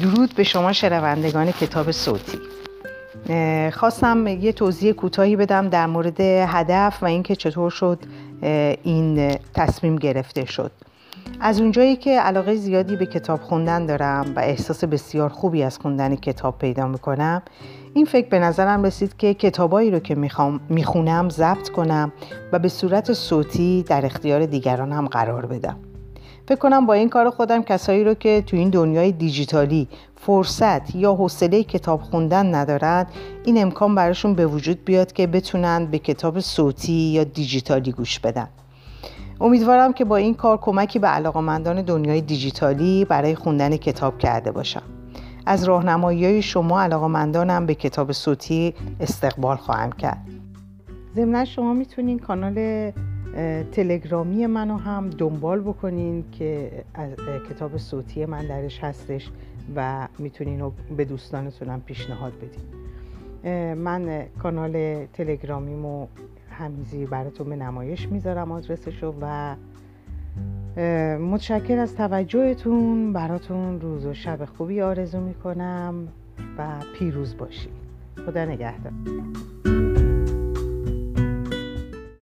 درود به شما شنوندگان کتاب صوتی. خواستم یه توضیح کوتاهی بدم در مورد هدف و اینکه چطور شد این تصمیم گرفته شد. از اونجایی که علاقه زیادی به کتاب خوندن دارم و احساس بسیار خوبی از خوندن کتاب پیدا می‌کنم این فکر به نظرم رسید که کتابایی رو که می‌خونم ضبط کنم و به صورت صوتی در اختیار دیگران هم قرار بدم. فکر کنم با این کار خودم کسایی رو که تو این دنیای دیجیتالی فرصت یا حوصله کتاب خوندن ندارند این امکان براشون به وجود بیاد که بتونن به کتاب صوتی یا دیجیتالی گوش بدن. امیدوارم که با این کار کمکی به علاقمندان دنیای دیجیتالی برای خوندن کتاب کرده باشم. از راهنمایی شما علاقمندانم به کتاب صوتی استقبال خواهم کرد. ضمنا شما می‌تونین کانال تلگرامی منو هم دنبال بکنین که از کتاب صوتی من درش هستش و می‌تونین رو به دوستانتونم پیشنهاد بدین. من کانال تلگرامیمو همیزی براتون به نمایش می‌ذارم آدرسشو و متشکر از توجهتون. براتون روز و شب خوبی آرزو می‌کنم و پیروز باشید خدا نگهدار.